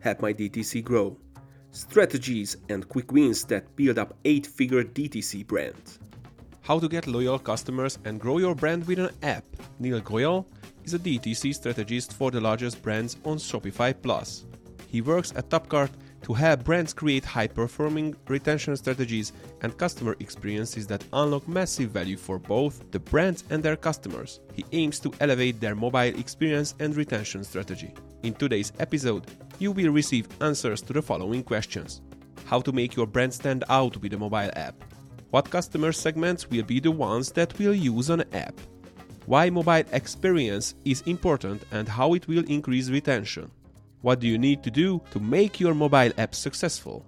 Help My DTC Grow. Strategies and quick wins that build up 8 figure DTC brand. How to get loyal customers and grow your brand with an app. Neal Goyal is a DTC strategist for the largest brands on Shopify Plus. He works at Tapcart to help brands create high performing retention strategies and customer experiences that unlock massive value for both the brands and their customers. He aims to elevate their mobile experience and retention strategy. In today's episode, you will receive answers to the following questions How to make your brand stand out with a mobile app? What customer segments will be the ones that will use an app? Why mobile experience is important and how it will increase retention? What do you need to do to make your mobile app successful?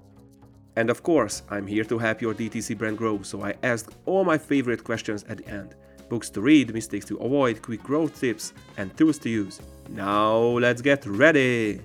And of course, I'm here to help your DTC brand grow, so I asked all my favorite questions at the end books to read, mistakes to avoid, quick growth tips, and tools to use. Now, let's get ready!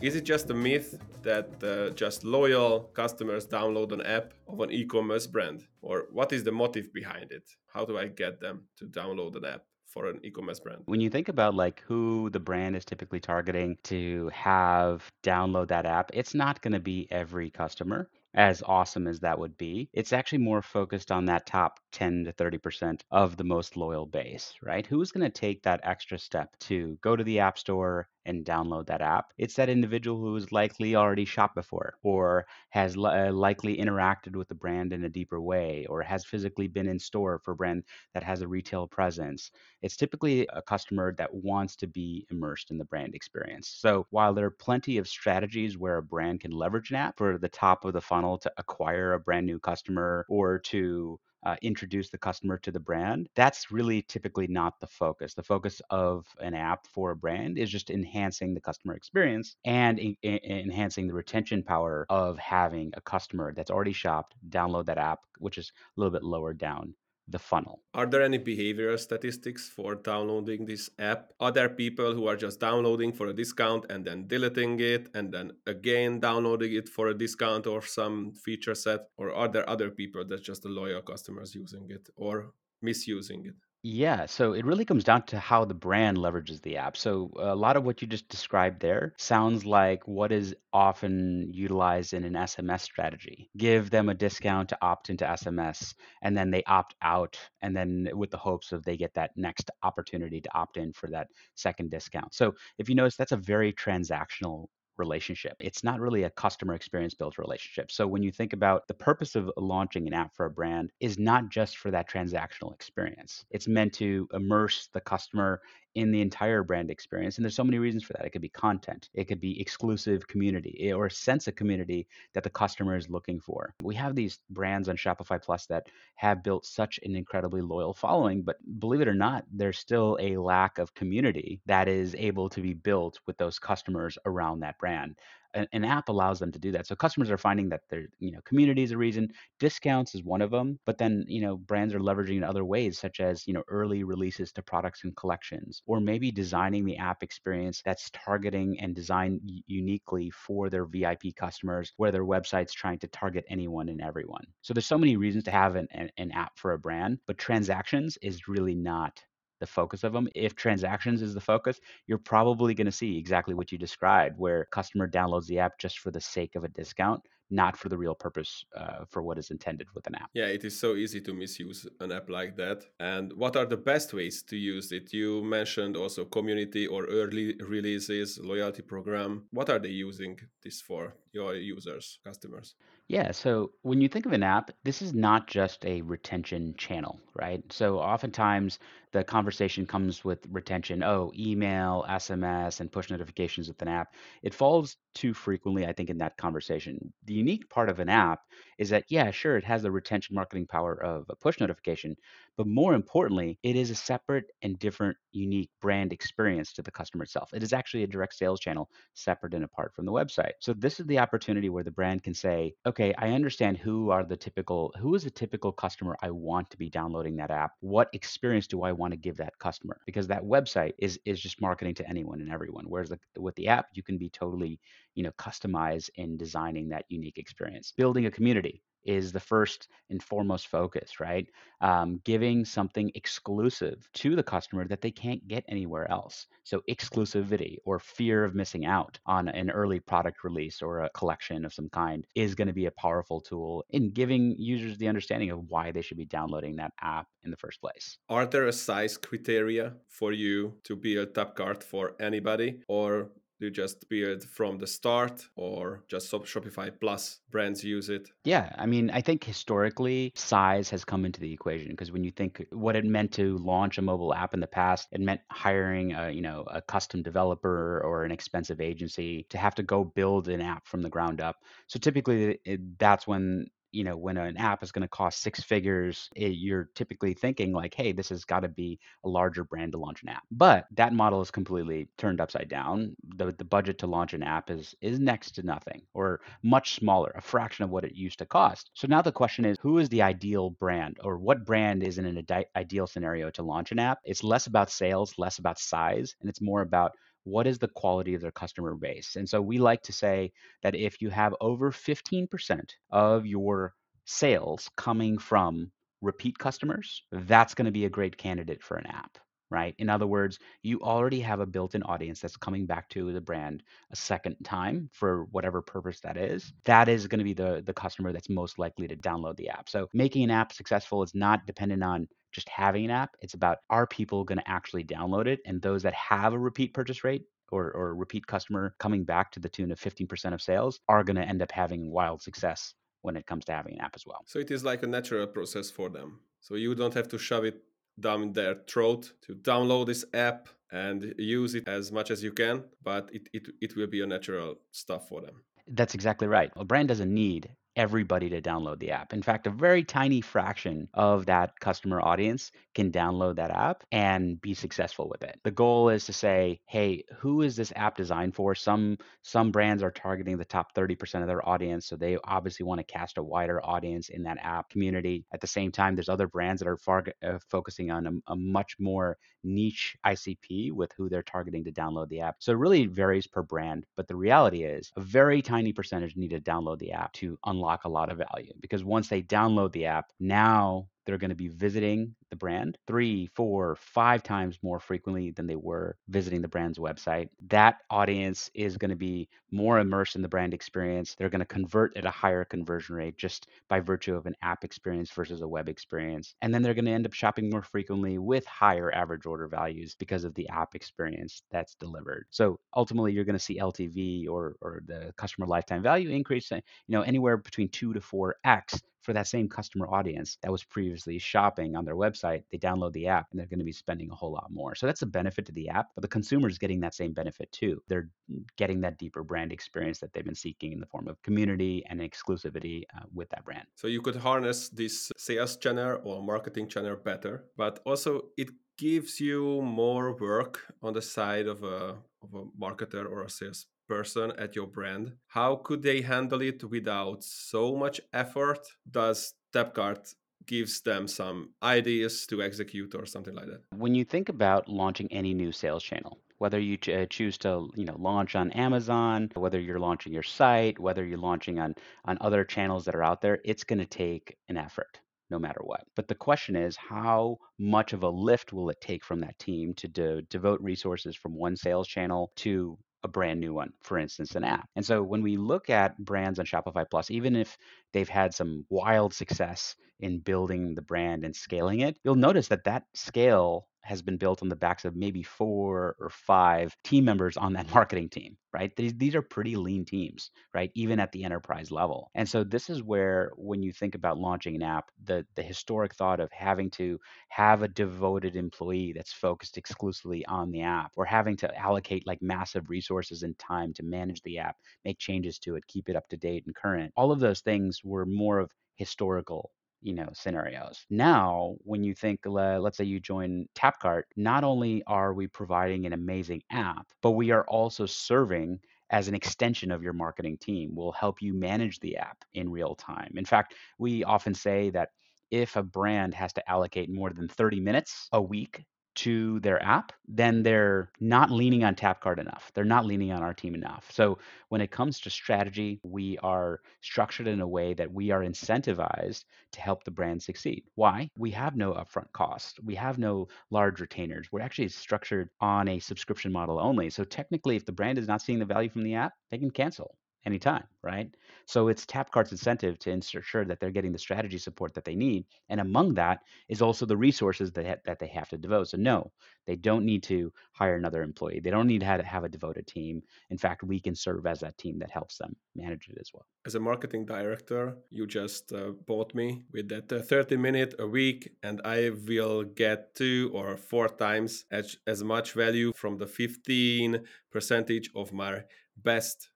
Is it just a myth that uh, just loyal customers download an app of an e commerce brand? Or what is the motive behind it? How do I get them to download an app? for an e-commerce brand. When you think about like who the brand is typically targeting to have download that app, it's not going to be every customer as awesome as that would be. It's actually more focused on that top 10 to 30% of the most loyal base, right? Who's going to take that extra step to go to the App Store and download that app? It's that individual who has likely already shopped before or has uh, likely interacted with the brand in a deeper way or has physically been in store for a brand that has a retail presence. It's typically a customer that wants to be immersed in the brand experience. So while there are plenty of strategies where a brand can leverage an app for the top of the funnel to acquire a brand new customer or to uh, introduce the customer to the brand, that's really typically not the focus. The focus of an app for a brand is just enhancing the customer experience and in, in, enhancing the retention power of having a customer that's already shopped download that app, which is a little bit lower down the funnel. Are there any behavioral statistics for downloading this app? Are there people who are just downloading for a discount and then deleting it and then again downloading it for a discount or some feature set? Or are there other people that's just the loyal customers using it or misusing it? Yeah, so it really comes down to how the brand leverages the app. So a lot of what you just described there sounds like what is often utilized in an SMS strategy. Give them a discount to opt into SMS, and then they opt out, and then with the hopes of they get that next opportunity to opt in for that second discount. So if you notice, that's a very transactional relationship. It's not really a customer experience built relationship. So when you think about the purpose of launching an app for a brand is not just for that transactional experience. It's meant to immerse the customer in the entire brand experience. And there's so many reasons for that. It could be content, it could be exclusive community eh, or a sense of community that the customer is looking for. We have these brands on Shopify Plus that have built such an incredibly loyal following, but believe it or not, there's still a lack of community that is able to be built with those customers around that brand an, app allows them to do that. So customers are finding that their you know community is a reason. Discounts is one of them, but then you know brands are leveraging in other ways, such as you know early releases to products and collections, or maybe designing the app experience that's targeting and designed uniquely for their VIP customers, where their website's trying to target anyone and everyone. So there's so many reasons to have an, an, an app for a brand, but transactions is really not the focus of them. If transactions is the focus, you're probably going to see exactly what you described, where customer downloads the app just for the sake of a discount, not for the real purpose uh, for what is intended with an app. Yeah, it is so easy to misuse an app like that. And what are the best ways to use it? You mentioned also community or early releases, loyalty program. What are they using this for, your users, customers? Yeah, so when you think of an app, this is not just a retention channel, right? So oftentimes the conversation comes with retention, oh, email, SMS, and push notifications with an app. It falls too frequently, I think, in that conversation. The unique part of an app is that, yeah, sure, it has the retention marketing power of a push notification, but more importantly, it is a separate and different, unique brand experience to the customer itself. It is actually a direct sales channel separate and apart from the website. So this is the opportunity where the brand can say, okay, I understand who are the typical, who is the typical customer I want to be downloading that app? What experience do I want to give that customer? Because that website is is just marketing to anyone and everyone. Whereas the, with the app, you can be totally, you know, customize in designing that unique experience. Building a community is the first and foremost focus, right? Um, giving something exclusive to the customer that they can't get anywhere else. So, exclusivity or fear of missing out on an early product release or a collection of some kind is going to be a powerful tool in giving users the understanding of why they should be downloading that app in the first place. Are there a size criteria for you to be a Tapcart for anybody, or do you just build from the start or just Shopify Plus brands use it? Yeah, I mean, I think historically size has come into the equation because when you think what it meant to launch a mobile app in the past, it meant hiring a, you know, a custom developer or an expensive agency to have to go build an app from the ground up. So typically it, that's when you know, when an app is going to cost six figures, it, you're typically thinking like, hey, this has got to be a larger brand to launch an app. But that model is completely turned upside down. The, the budget to launch an app is is next to nothing or much smaller, a fraction of what it used to cost. So now the question is, who is the ideal brand or what brand is in an ideal scenario to launch an app? It's less about sales, less about size, and it's more about what is the quality of their customer base? And so we like to say that if you have over 15% of your sales coming from repeat customers, that's going to be a great candidate for an app right? In other words, you already have a built in audience that's coming back to the brand a second time for whatever purpose that is. That is going to be the, the customer that's most likely to download the app. So making an app successful is not dependent on just having an app. It's about are people going to actually download it? And those that have a repeat purchase rate or, or repeat customer coming back to the tune of 15% of sales are going to end up having wild success when it comes to having an app as well. So it is like a natural process for them. So you don't have to shove it down their throat to download this app and use it as much as you can, but it, it, it will be a natural stuff for them. That's exactly right. A brand doesn't need everybody to download the app. In fact, a very tiny fraction of that customer audience can download that app and be successful with it. The goal is to say, hey, who is this app designed for? Some some brands are targeting the top 30% of their audience, so they obviously want to cast a wider audience in that app community. At the same time, there's other brands that are far, uh, focusing on a, a much more niche ICP with who they're targeting to download the app. So it really varies per brand, but the reality is a very tiny percentage need to download the app to unlock a lot of value because once they download the app, now they're going to be visiting the brand three, four, five times more frequently than they were visiting the brand's website. That audience is going to be more immersed in the brand experience. They're going to convert at a higher conversion rate just by virtue of an app experience versus a web experience. And then they're going to end up shopping more frequently with higher average order values because of the app experience that's delivered. So ultimately, you're going to see LTV or, or the customer lifetime value increase, you know, anywhere between two to four X for that same customer audience that was previously shopping on their website, they download the app and they're going to be spending a whole lot more. So that's a benefit to the app, but the consumer is getting that same benefit too. They're getting that deeper brand experience that they've been seeking in the form of community and exclusivity uh, with that brand. So you could harness this sales channel or marketing channel better, but also it gives you more work on the side of a of a marketer or a sales person at your brand how could they handle it without so much effort does tapcart gives them some ideas to execute or something like that when you think about launching any new sales channel whether you uh, choose to you know launch on Amazon, whether you're launching your site, whether you're launching on on other channels that are out there, it's going to take an effort no matter what. But the question is, how much of a lift will it take from that team to de- devote resources from one sales channel to a brand new one, for instance, an app. And so when we look at brands on Shopify Plus, even if they've had some wild success in building the brand and scaling it, you'll notice that that scale has been built on the backs of maybe four or five team members on that marketing team, right? These, these are pretty lean teams, right? Even at the enterprise level. And so this is where when you think about launching an app, the the historic thought of having to have a devoted employee that's focused exclusively on the app or having to allocate like massive resources and time to manage the app, make changes to it, keep it up to date and current. All of those things were more of historical you know scenarios. Now when you think let's say you join tapcart not only are we providing an amazing app but we are also serving as an extension of your marketing team. We'll help you manage the app in real time. In fact we often say that if a brand has to allocate more than 30 minutes a week to their app, then they're not leaning on Tapcart enough. They're not leaning on our team enough. So when it comes to strategy, we are structured in a way that we are incentivized to help the brand succeed. Why? We have no upfront cost. We have no large retainers. We're actually structured on a subscription model only. So technically, if the brand is not seeing the value from the app, they can cancel anytime, right? So it's Tapcart's incentive to ensure that they're getting the strategy support that they need. And among that is also the resources that, ha- that they have to devote. So no, they don't need to hire another employee. They don't need to have a devoted team. In fact, we can serve as that team that helps them manage it as well. As a marketing director, you just uh, bought me with that uh, 30 minute a week, and I will get two or four times as, as much value from the 15 percentage of my best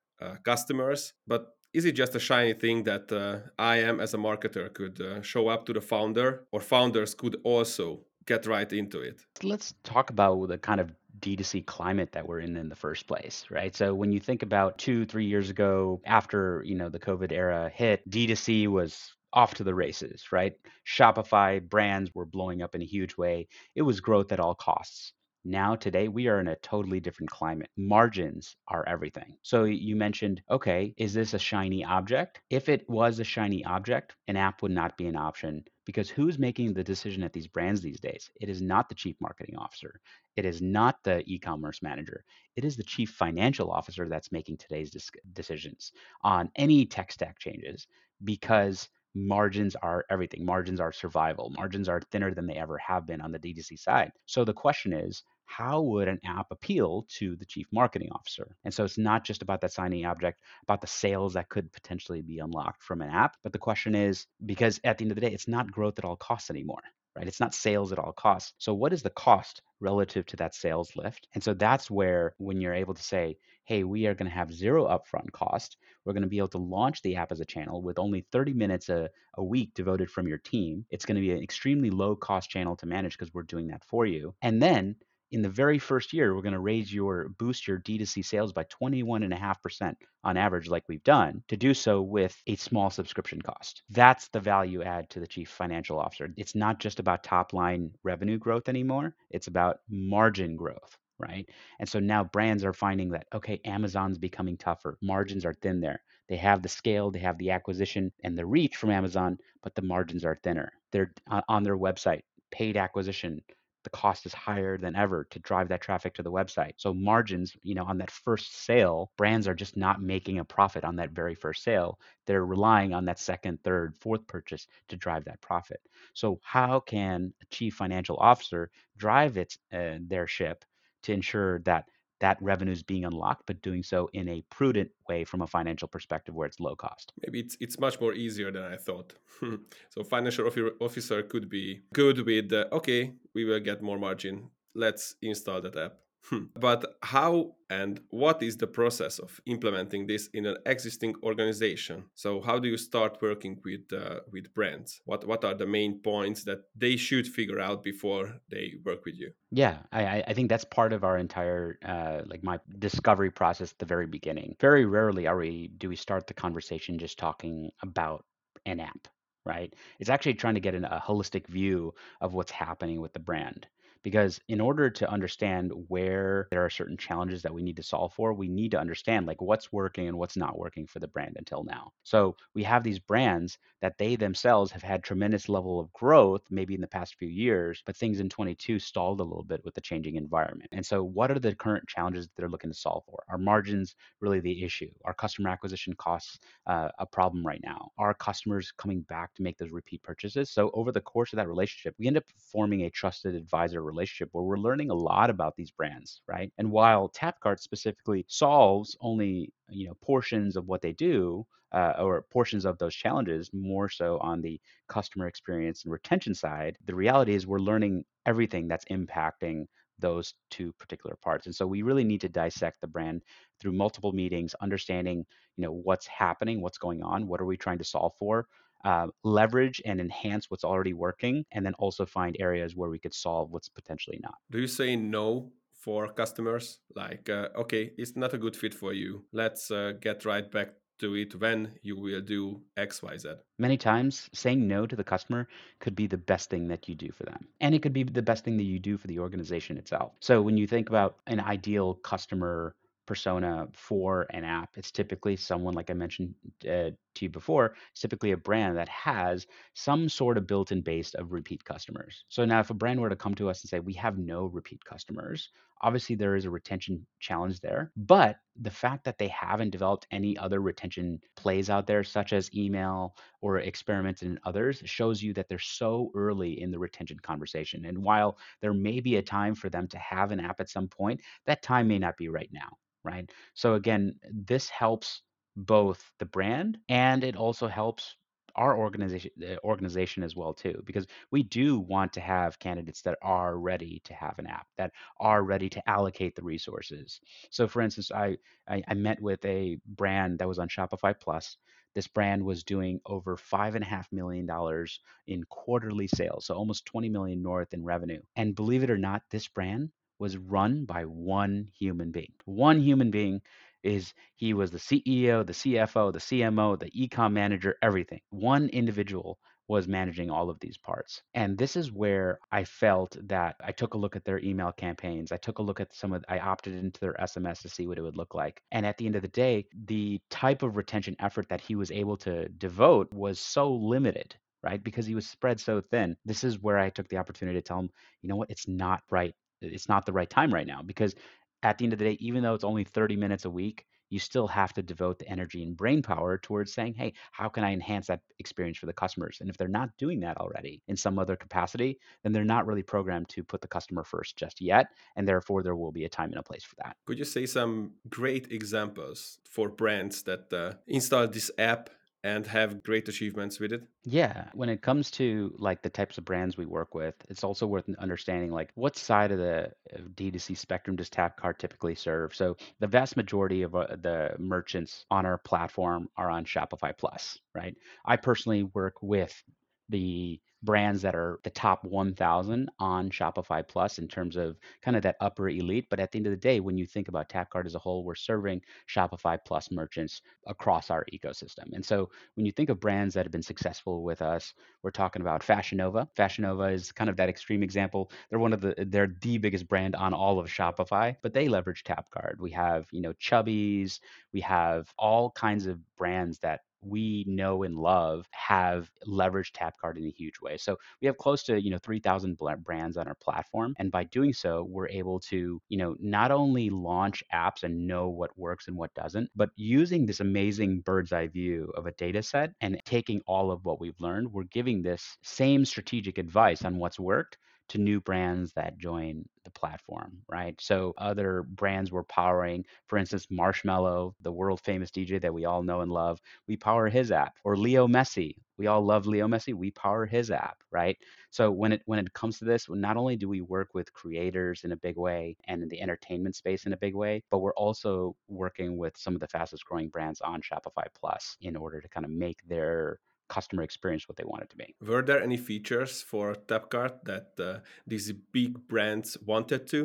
customers. But is it just a shiny thing that uh, I am as a marketer could uh, show up to the founder, or founders could also get right into it? Let's talk about the kind of D2C climate that we're in in the first place, right? So when you think about two, three years ago, after you know the COVID era hit, D2C was off to the races, right? Shopify brands were blowing up in a huge way. It was growth at all costs. Now, today, we are in a totally different climate. Margins are everything. So you mentioned, okay, is this a shiny object? If it was a shiny object, an app would not be an option because who's making the decision at these brands these days? It is not the chief marketing officer. It is not the e commerce manager. It is the chief financial officer that's making today's decisions on any tech stack changes because margins are everything. Margins are survival. Margins are thinner than they ever have been on the D2C side. So the question is, how would an app appeal to the chief marketing officer? And so it's not just about that signing object, about the sales that could potentially be unlocked from an app. But the question is because at the end of the day, it's not growth at all costs anymore right? It's not sales at all costs. So, what is the cost relative to that sales lift? And so that's where, when you're able to say, hey, we are going to have zero upfront cost, we're going to be able to launch the app as a channel with only 30 minutes a, a week devoted from your team. It's going to be an extremely low cost channel to manage because we're doing that for you. And then in the very first year, we're going to raise your boost your D2C sales by 21.5% on average, like we've done, to do so with a small subscription cost. That's the value add to the chief financial officer. It's not just about top line revenue growth anymore, it's about margin growth. Right. And so now brands are finding that, okay, Amazon's becoming tougher. Margins are thin there. They have the scale, they have the acquisition and the reach from Amazon, but the margins are thinner. They're uh, on their website, paid acquisition, the cost is higher than ever to drive that traffic to the website. So margins, you know, on that first sale, brands are just not making a profit on that very first sale. They're relying on that second, third, fourth purchase to drive that profit. So how can a chief financial officer drive its uh, their ship to ensure that that revenue is being unlocked, but doing so in a prudent way from a financial perspective where it's low cost. Maybe it's it's much more easier than I thought. so financial officer could be good with uh, okay, we will get more margin. Let's install that app. Hmm. But how and what is the process of implementing this in an existing organization? So how do you start working with uh, with brands? What what are the main points that they should figure out before they work with you? Yeah, I, I think that's part of our entire uh, like my discovery process at the very beginning. Very rarely are we do we start the conversation just talking about an app, right? It's actually trying to get an, a holistic view of what's happening with the brand because in order to understand where there are certain challenges that we need to solve for we need to understand like what's working and what's not working for the brand until now. So we have these brands that they themselves have had tremendous level of growth maybe in the past few years but things in 22 stalled a little bit with the changing environment. And so what are the current challenges that they're looking to solve for? Are margins really the issue? Are customer acquisition costs uh, a problem right now? Are customers coming back to make those repeat purchases? So over the course of that relationship we end up forming a trusted advisor relationship where we're learning a lot about these brands, right? And while Tapcart specifically solves only you know portions of what they do uh, or portions of those challenges more so on the customer experience and retention side the reality is we're learning everything that's impacting those two particular parts and so we really need to dissect the brand through multiple meetings understanding you know what's happening what's going on what are we trying to solve for uh, leverage and enhance what's already working, and then also find areas where we could solve what's potentially not. Do you say no for customers? Like, uh, okay, it's not a good fit for you. Let's uh, get right back to it when you will do XYZ. Many times, saying no to the customer could be the best thing that you do for them. And it could be the best thing that you do for the organization itself. So when you think about an ideal customer persona for an app. It's typically someone, like I mentioned uh, to you before, it's typically a brand that has some sort of built in base of repeat customers. So now, if a brand were to come to us and say, we have no repeat customers, obviously there is a retention challenge there. But the fact that they haven't developed any other retention plays out there, such as email or experimented in others, shows you that they're so early in the retention conversation. And while there may be a time for them to have an app at some point, that time may not be right now right? So again, this helps both the brand and it also helps our organization organization as well too because we do want to have candidates that are ready to have an app that are ready to allocate the resources. So for instance i i, I met with a brand that was on shopify plus. This brand was doing over five and a half million dollars in quarterly sales so almost 20 million north in revenue. And believe it or not this brand was run by one human being. One human being is he was the CEO, the CFO, the CMO, the ecom manager, everything. One individual was managing all of these parts. And this is where I felt that I took a look at their email campaigns. I took a look at some of I opted into their SMS to see what it would look like. And at the end of the day, the type of retention effort that he was able to devote was so limited right? Because he was spread so thin. This is where I took the opportunity to tell him, you know what, it's not right it's not the right time right now because at the end of the day, even though it's only 30 minutes a week, you still have to devote the energy and brain power towards saying, hey, how can I enhance that experience for the customers? And if they're not doing that already in some other capacity, then they're not really programmed to put the customer first just yet. And therefore, there will be a time and a place for that. Could you say some great examples for brands that uh, install this app and have great achievements with it? Yeah, when it comes to like the types of brands we work with, it's also worth understanding like what side of the D2C spectrum does Tapcart typically serve. So the vast majority of uh, the merchants on our platform are on Shopify Plus, right? I personally work with the brands that are the top 1000 on Shopify Plus in terms of kind of that upper elite. But at the end of the day, when you think about Tapcart as a whole, we're serving Shopify Plus merchants across our ecosystem. And so when you think of brands that have been successful with us, we're talking about Fashion Nova. Fashion Nova is kind of that extreme example. They're one of the, they're the biggest brand on all of Shopify, but they leverage Tapcart. We have, you know, Chubbies, we have all kinds of brands that we know and love have leveraged Tapcard in a huge way. So we have close to, you know, 3,000 brands on our platform. And by doing so, we're able to, you know, not only launch apps and know what works and what doesn't, but using this amazing bird's eye view of a data set and taking all of what we've learned, we're giving this same strategic advice on what's worked to new brands that join the platform, right? So other brands we're powering, for instance, Marshmello, the world famous DJ that we all know and love, we power his app. Or Leo Messi, we all love Leo Messi, we power his app, right? So when it when it comes to this, not only do we work with creators in a big way and in the entertainment space in a big way, but we're also working with some of the fastest growing brands on Shopify Plus in order to kind of make their customer experience what they want it to be. Were there any features for Tapcart that uh, these big brands wanted to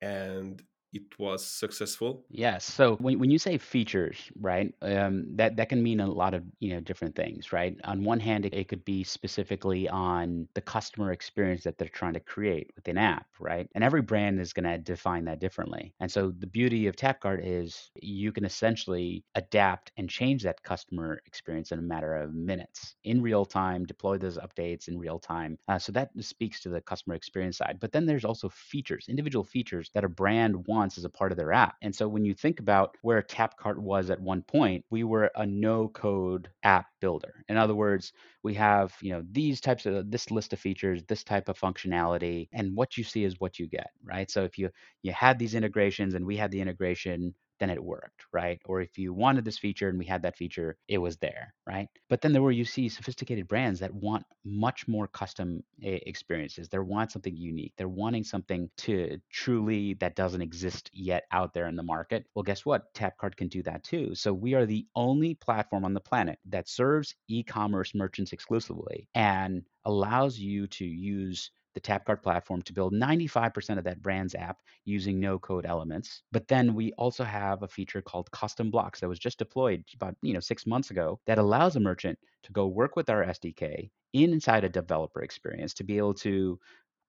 and it was successful? Yes. So when, when you say features, right, um, that that can mean a lot of you know different things, right? On one hand, it, it could be specifically on the customer experience that they're trying to create with an app, right? And every brand is going to define that differently. And so the beauty of Tapcart is you can essentially adapt and change that customer experience in a matter of minutes in real time, deploy those updates in real time. Uh, so that speaks to the customer experience side. But then there's also features, individual features that a brand wants as a part of their app. And so when you think about where Tapcart was at one point, we were a no code app builder. In other words, we have, you know, these types of this list of features, this type of functionality, and what you see is what you get, right? So if you you had these integrations and we had the integration then it worked, right? Or if you wanted this feature and we had that feature, it was there, right? But then there were you see sophisticated brands that want much more custom eh, experiences. They want something unique. They're wanting something to truly that doesn't exist yet out there in the market. Well, guess what? Tapcart can do that too. So we are the only platform on the planet that serves e-commerce merchants exclusively and allows you to use the Tapcart platform to build 95% of that brand's app using no code elements. But then we also have a feature called custom blocks that was just deployed about, you know, 6 months ago that allows a merchant to go work with our SDK inside a developer experience to be able to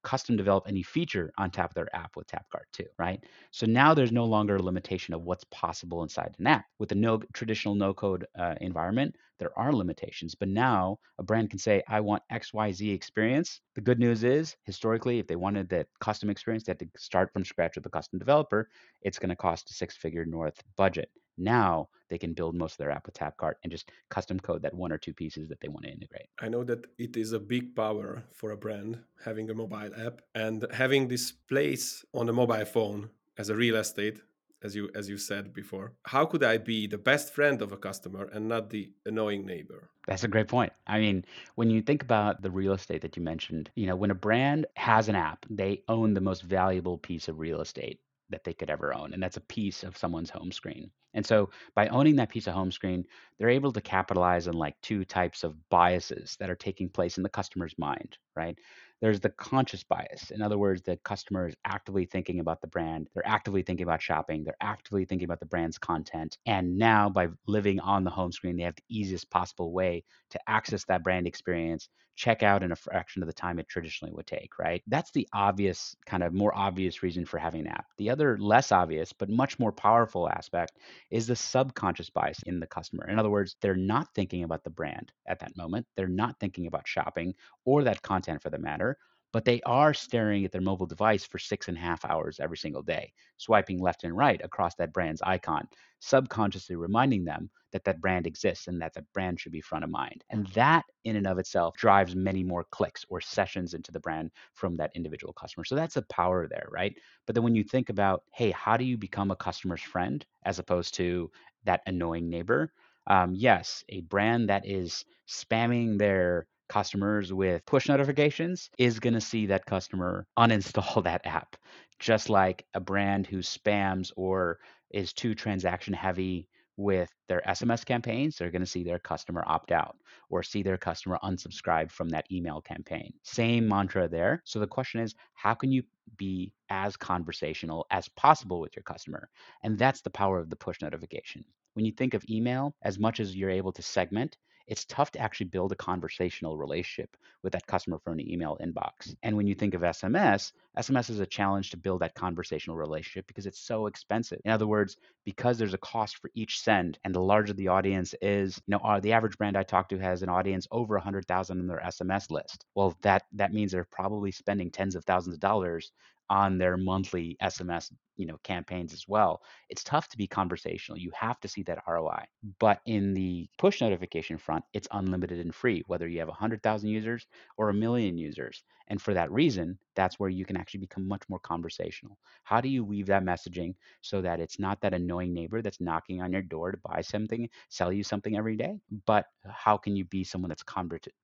custom develop any feature on top of their app with Tapcart too, right? So now there's no longer a limitation of what's possible inside an app. With a no traditional no code uh, environment, there are limitations, but now a brand can say, I want XYZ experience. The good news is, historically, if they wanted that custom experience, they had to start from scratch with a custom developer. It's going to cost a six figure north budget. Now they can build most of their app with Tapcart and just custom code that one or two pieces that they want to integrate. I know that it is a big power for a brand having a mobile app and having this place on a mobile phone as a real estate as you as you said before. How could i be the best friend of a customer and not the annoying neighbor? That's a great point. I mean when you think about the real estate that you mentioned you know when a brand has an app they own the most valuable piece of real estate that they could ever own and that's a piece of someone's home screen and so by owning that piece of home screen they're able to capitalize on like two types of biases that are taking place in the customer's mind right there's the conscious bias. In other words, the customer is actively thinking about the brand. They're actively thinking about shopping. They're actively thinking about the brand's content. And now, by living on the home screen, they have the easiest possible way to access that brand experience, check out in a fraction of the time it traditionally would take, right? That's the obvious, kind of more obvious reason for having an app. The other less obvious, but much more powerful aspect is the subconscious bias in the customer. In other words, they're not thinking about the brand at that moment. They're not thinking about shopping or that content for the matter but they are staring at their mobile device for six and a half hours every single day, swiping left and right across that brand's icon, subconsciously reminding them that that brand exists and that the brand should be front of mind. And that, in and of itself, drives many more clicks or sessions into the brand from that individual customer. So that's a power there, right? But then when you think about, hey, how do you become a customer's friend as opposed to that annoying neighbor? Um, yes, a brand that is spamming their customers with push notifications is going to see that customer uninstall that app. Just like a brand who spams or is too transaction heavy with their SMS campaigns, they're going to see their customer opt out or see their customer unsubscribe from that email campaign. Same mantra there. So the question is, how can you be as conversational as possible with your customer? And that's the power of the push notification. When you think of email, as much as you're able to segment, it's tough to actually build a conversational relationship with that customer from an email inbox. And when you think of SMS, SMS is a challenge to build that conversational relationship because it's so expensive. In other words, because there's a cost for each send, and the larger the audience is, you know, uh, the average brand I talk to has an audience over 100,000 on their SMS list. Well, that that means they're probably spending tens of thousands of dollars on their monthly SMS, you know, campaigns as well. It's tough to be conversational. You have to see that ROI. But in the push notification front, it's unlimited and free, whether you have 100,000 users or a million users. And for that reason, that's where you can actually become much more conversational. How do you weave that messaging so that it's not that annoying neighbor that's knocking on your door to buy something, sell you something every day, but how can you be someone that's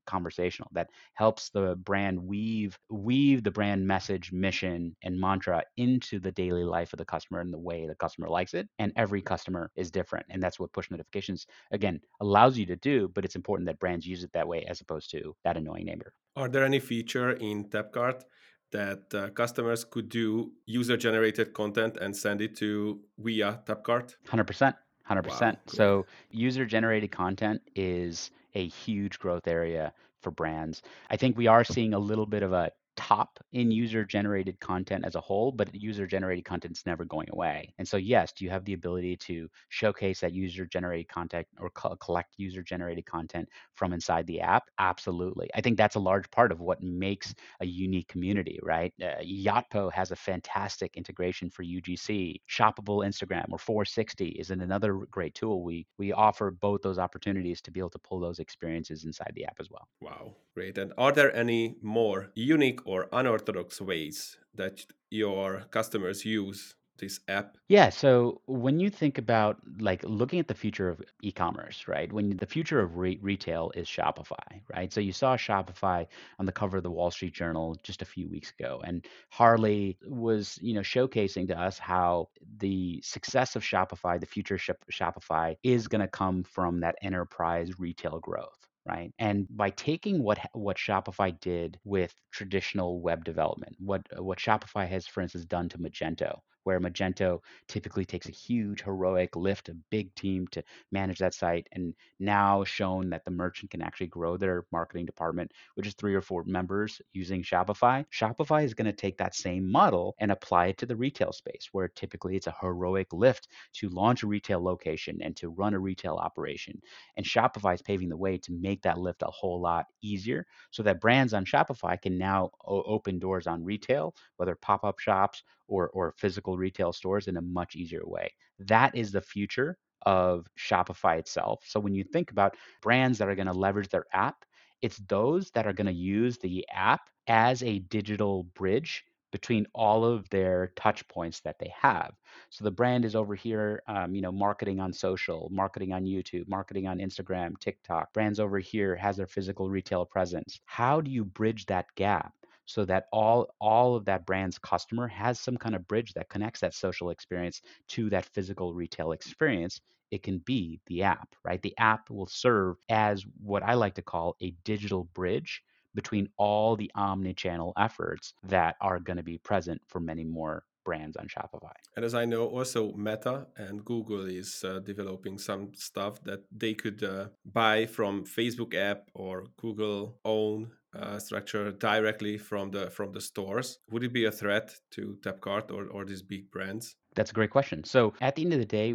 conversational that helps the brand weave weave the brand message, mission, and mantra into the daily life of the customer in the way the customer likes it, and every customer is different, and that's what push notifications again allows you to do, but it's important that brands use it that way as opposed to that annoying neighbor. Are there any feature in Tapcart that uh, customers could do user generated content and send it to via Tapcart? 100%. 100%. Wow, so, user generated content is a huge growth area for brands. I think we are seeing a little bit of a top in user generated content as a whole, but user generated content is never going away. And so, yes, do you have the ability to showcase that user generated content or co- collect user generated content from inside the app? Absolutely. I think that's a large part of what makes a unique community, right? Uh, Yotpo has a fantastic integration for UGC. Shoppable Instagram or Foursixty is another great tool. We we offer both those opportunities to be able to pull those experiences inside the app as well. Wow, great. And are there any more unique or unorthodox ways that your customers use this app? Yeah. So when you think about like looking at the future of e-commerce, right? When the future of re- retail is Shopify, right? So you saw Shopify on the cover of the Wall Street Journal just a few weeks ago, and Harley was, you know, showcasing to us how the success of Shopify, the future of Shopify, is going to come from that enterprise retail growth right? And by taking what what Shopify did with traditional web development, what what Shopify has, for instance, done to Magento, where Magento typically takes a huge heroic lift, a big team to manage that site, and now shown that the merchant can actually grow their marketing department, which is three or four members using Shopify. Shopify is going to take that same model and apply it to the retail space, where typically it's a heroic lift to launch a retail location and to run a retail operation. And Shopify is paving the way to make that lift a whole lot easier so that brands on Shopify can now open doors on retail, whether pop up shops or, or physical retail stores in a much easier way. That is the future of Shopify itself. So when you think about brands that are going to leverage their app, it's those that are going to use the app as a digital bridge between all of their touch points that they have. So the brand is over here, um, you know, marketing on social, marketing on YouTube, marketing on Instagram, TikTok. Brands over here has their physical retail presence. How do you bridge that gap? So that all all of that brand's customer has some kind of bridge that connects that social experience to that physical retail experience it can be the app right the app will serve as what i like to call a digital bridge between all the omni-channel efforts that are going to be present for many more brands on Shopify. And as I know, also Meta and Google is uh, developing some stuff that they could uh, buy from Facebook app or Google own uh, structure directly from the from the stores. Would it be a threat to Tapcart or, or these big brands? That's a great question. So at the end of the day,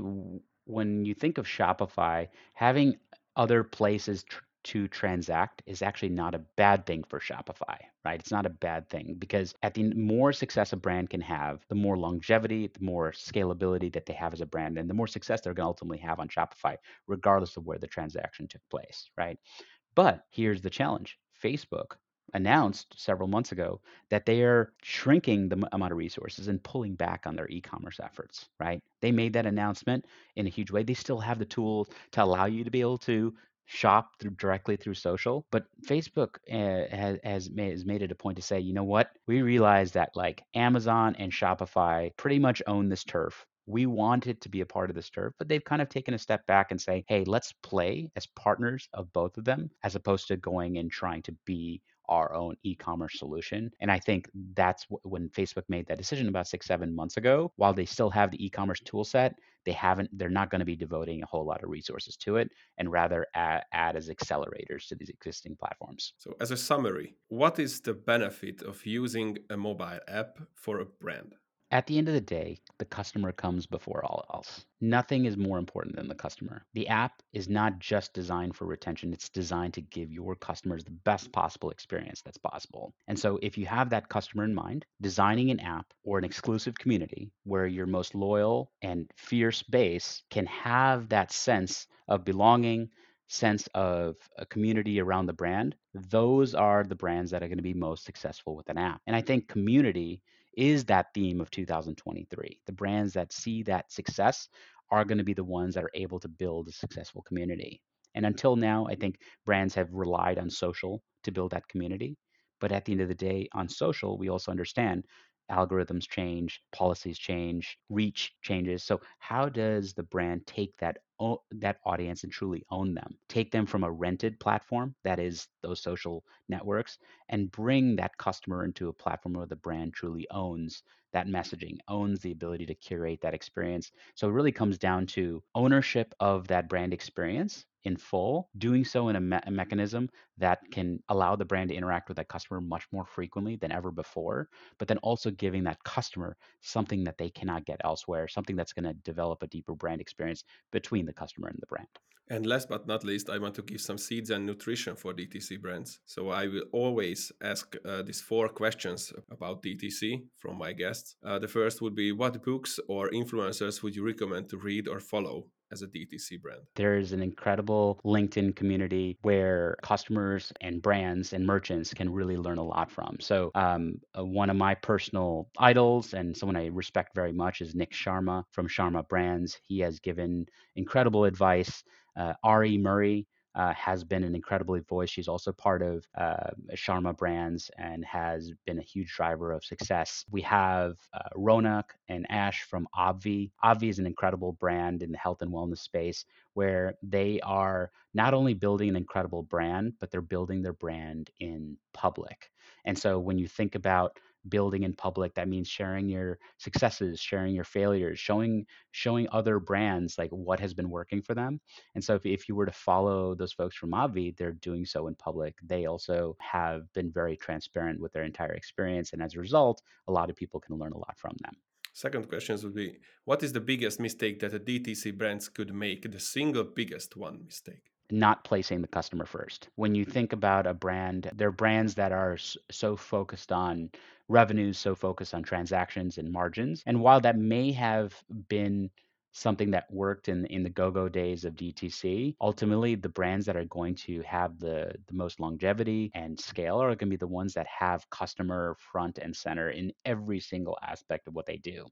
when you think of Shopify, having other places tr- to transact is actually not a bad thing for Shopify, right? It's not a bad thing because at the more success a brand can have, the more longevity, the more scalability that they have as a brand, and the more success they're going to ultimately have on Shopify, regardless of where the transaction took place, right? But here's the challenge Facebook announced several months ago that they are shrinking the amount of resources and pulling back on their e-commerce efforts right? They made that announcement in a huge way. They still have the tools to allow you to be able to shop through directly through social but facebook uh, has, has made, has made it a point to say you know what? We realize that like amazon and shopify pretty much own this turf we wanted to be a part of this turf, but they've kind of taken a step back and say, hey, let's play as partners of both of them, as opposed to going and trying to be our own e-commerce solution. And I think that's when Facebook made that decision about six, seven months ago. While they still have the e-commerce tool set, they haven't. They're not going to be devoting a whole lot of resources to it, and rather add, add as accelerators to these existing platforms. So, as a summary, what is the benefit of using a mobile app for a brand? At the end of the day, the customer comes before all else. Nothing is more important than the customer. The app is not just designed for retention, it's designed to give your customers the best possible experience that's possible. And so, if you have that customer in mind, designing an app or an exclusive community where your most loyal and fierce base can have that sense of belonging, sense of a community around the brand, those are the brands that are going to be most successful with an app. And I think community is that theme of 2023. The brands that see that success are going to be the ones that are able to build a successful community. And mm-hmm. until now, I think brands have relied on social to build that community. But at the end of the day, on social, we also understand algorithms change, policies change, reach changes. So how does the brand take that that audience and truly own them? Take them from a rented platform that is those social networks and bring that customer into a platform where the brand truly owns that messaging, owns the ability to curate that experience. So it really comes down to ownership of that brand experience in full, doing so in a, me- a, mechanism that can allow the brand to interact with that customer much more frequently than ever before, but then also giving that customer something that they cannot get elsewhere, something that's going to develop a deeper brand experience between the customer and the brand. And last but not least, I want to give some seeds and nutrition for DTC brands. So I will always ask uh, these four questions about DTC from my guests. Uh, the first would be what books or influencers would you recommend to read or follow as a DTC brand? There's an incredible LinkedIn community where customers and brands and merchants can really learn a lot from. So, um, uh, one of my personal idols and someone I respect very much is Nick Sharma from Sharma Brands. He has given incredible advice. Uh, Ari Murray uh, has been an incredibly voice. She's also part of uh, Sharma Brands and has been a huge driver of success. We have uh, Ronak and Ash from Obvi. Obvi is an incredible brand in the health and wellness space where they are not only building an incredible brand, but they're building their brand in public. And so when you think about building in public that means sharing your successes sharing your failures showing showing other brands like what has been working for them. And so if, if you were to follow those folks from obvi they're doing so in public. They also have been very transparent with their entire experience and as a result a lot of people can learn a lot from them. Second questions would be what is the biggest mistake that a DTC brands could make, the single biggest one mistake? Not placing the customer first. When you think about a brand, they're brands that are so focused on revenues, so focused on transactions and margins. And while that may have been something that worked in in the go-go days of DTC. Ultimately, the brands that are going to have the the most longevity and scale are going to be the ones that have customer front and center in every single aspect of what they do.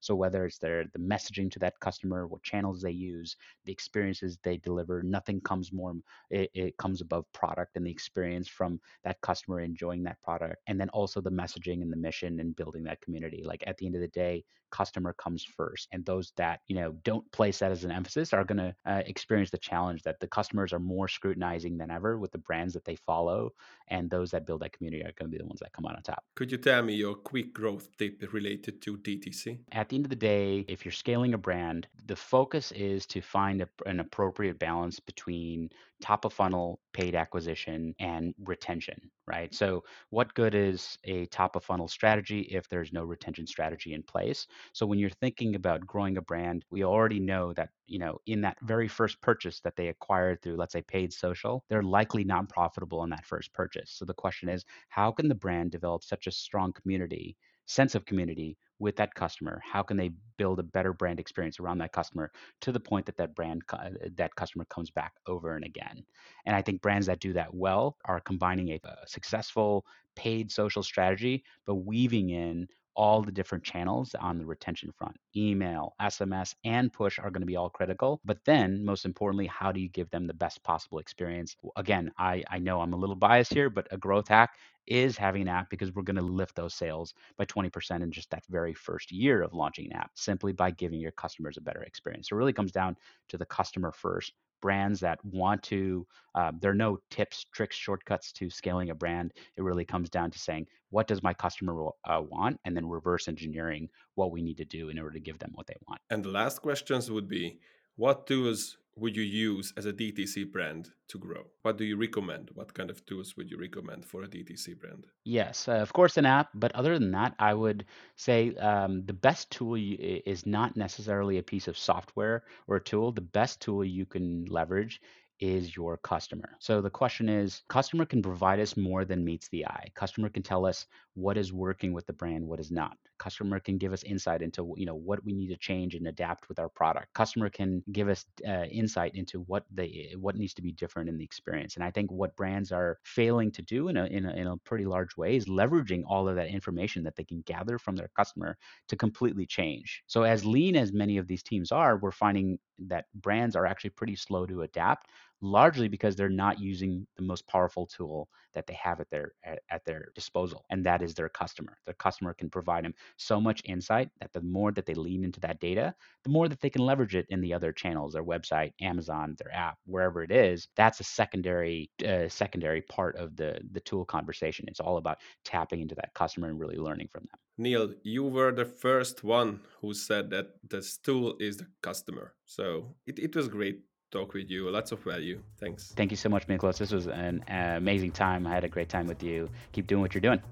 So whether it's their the messaging to that customer, what channels they use, the experiences they deliver, nothing comes more it, it comes above product and the experience from that customer enjoying that product and then also the messaging and the mission and building that community. Like at the end of the day, customer comes first and those that you know don't place that as an emphasis are going to uh, experience the challenge that the customers are more scrutinizing than ever with the brands that they follow and those that build that community are going to be the ones that come out on top. Could you tell me your quick growth tip related to dtc at the end of the day if you're scaling a brand the focus is to find a, an appropriate balance between top of funnel paid acquisition and retention right so what good is a top of funnel strategy if there's no retention strategy in place so when you're thinking about growing a brand, we already know that, you know, in that very first purchase that they acquired through, let's say, paid social, they're likely not profitable in that first purchase. So the question is, how can the brand develop such a strong community, sense of community with that customer? How can they build a better brand experience around that customer to the point that that brand uh, that customer comes back over and again? And I think brands that do that well are combining a, a successful paid social strategy, but weaving in all the different channels on the retention front email, SMS, and push are going to be all critical. But then, most importantly, how do you give them the best possible experience? Again, I, I know I'm a little biased here, but a growth hack is having an app because we're going to lift those sales by 20% in just that very first year of launching an app simply by giving your customers a better experience. So it really comes down to the customer first brands that want to uh, there are no tips tricks shortcuts to scaling a brand. It really comes down to saying what does my customer uh, want? and then reverse engineering what we need to do in order to give them what they want. And the last questions would be what tools would you use as a DTC brand to grow? What do you recommend? What kind of tools would you recommend for a DTC brand? Yes, uh, of course, an app. But other than that, I would say um, the best tool is not necessarily a piece of software or a tool. The best tool you can leverage is your customer. So the question is customer can provide us more than meets the eye. Customer can tell us what is working with the brand, what is not. Customer can give us insight into you know what we need to change and adapt with our product. Customer can give us uh, insight into what they what needs to be different in the experience. And I think what brands are failing to do in a, in a in a pretty large way is leveraging all of that information that they can gather from their customer to completely change. So as lean as many of these teams are, we're finding that brands are actually pretty slow to adapt largely because they're not using the most powerful tool that they have at their at, at, their disposal and that is their customer. Their customer can provide them so much insight that the more that they lean into that data the more that they can leverage it in the other channels their website amazon their app wherever it is that's a secondary uh, secondary part of the the tool conversation. It's all about tapping into that customer and really learning from them. Neal, you were the first one who said that this tool is the customer. So it, it was great talk with you. Lots of value. Thanks. Thank you so much, Miklos. This was an uh, amazing time. I had a great time with you. Keep doing what you're doing.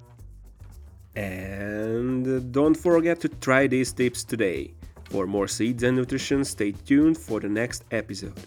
And don't forget to try these tips today. For more seeds and nutrition, stay tuned for the next episode.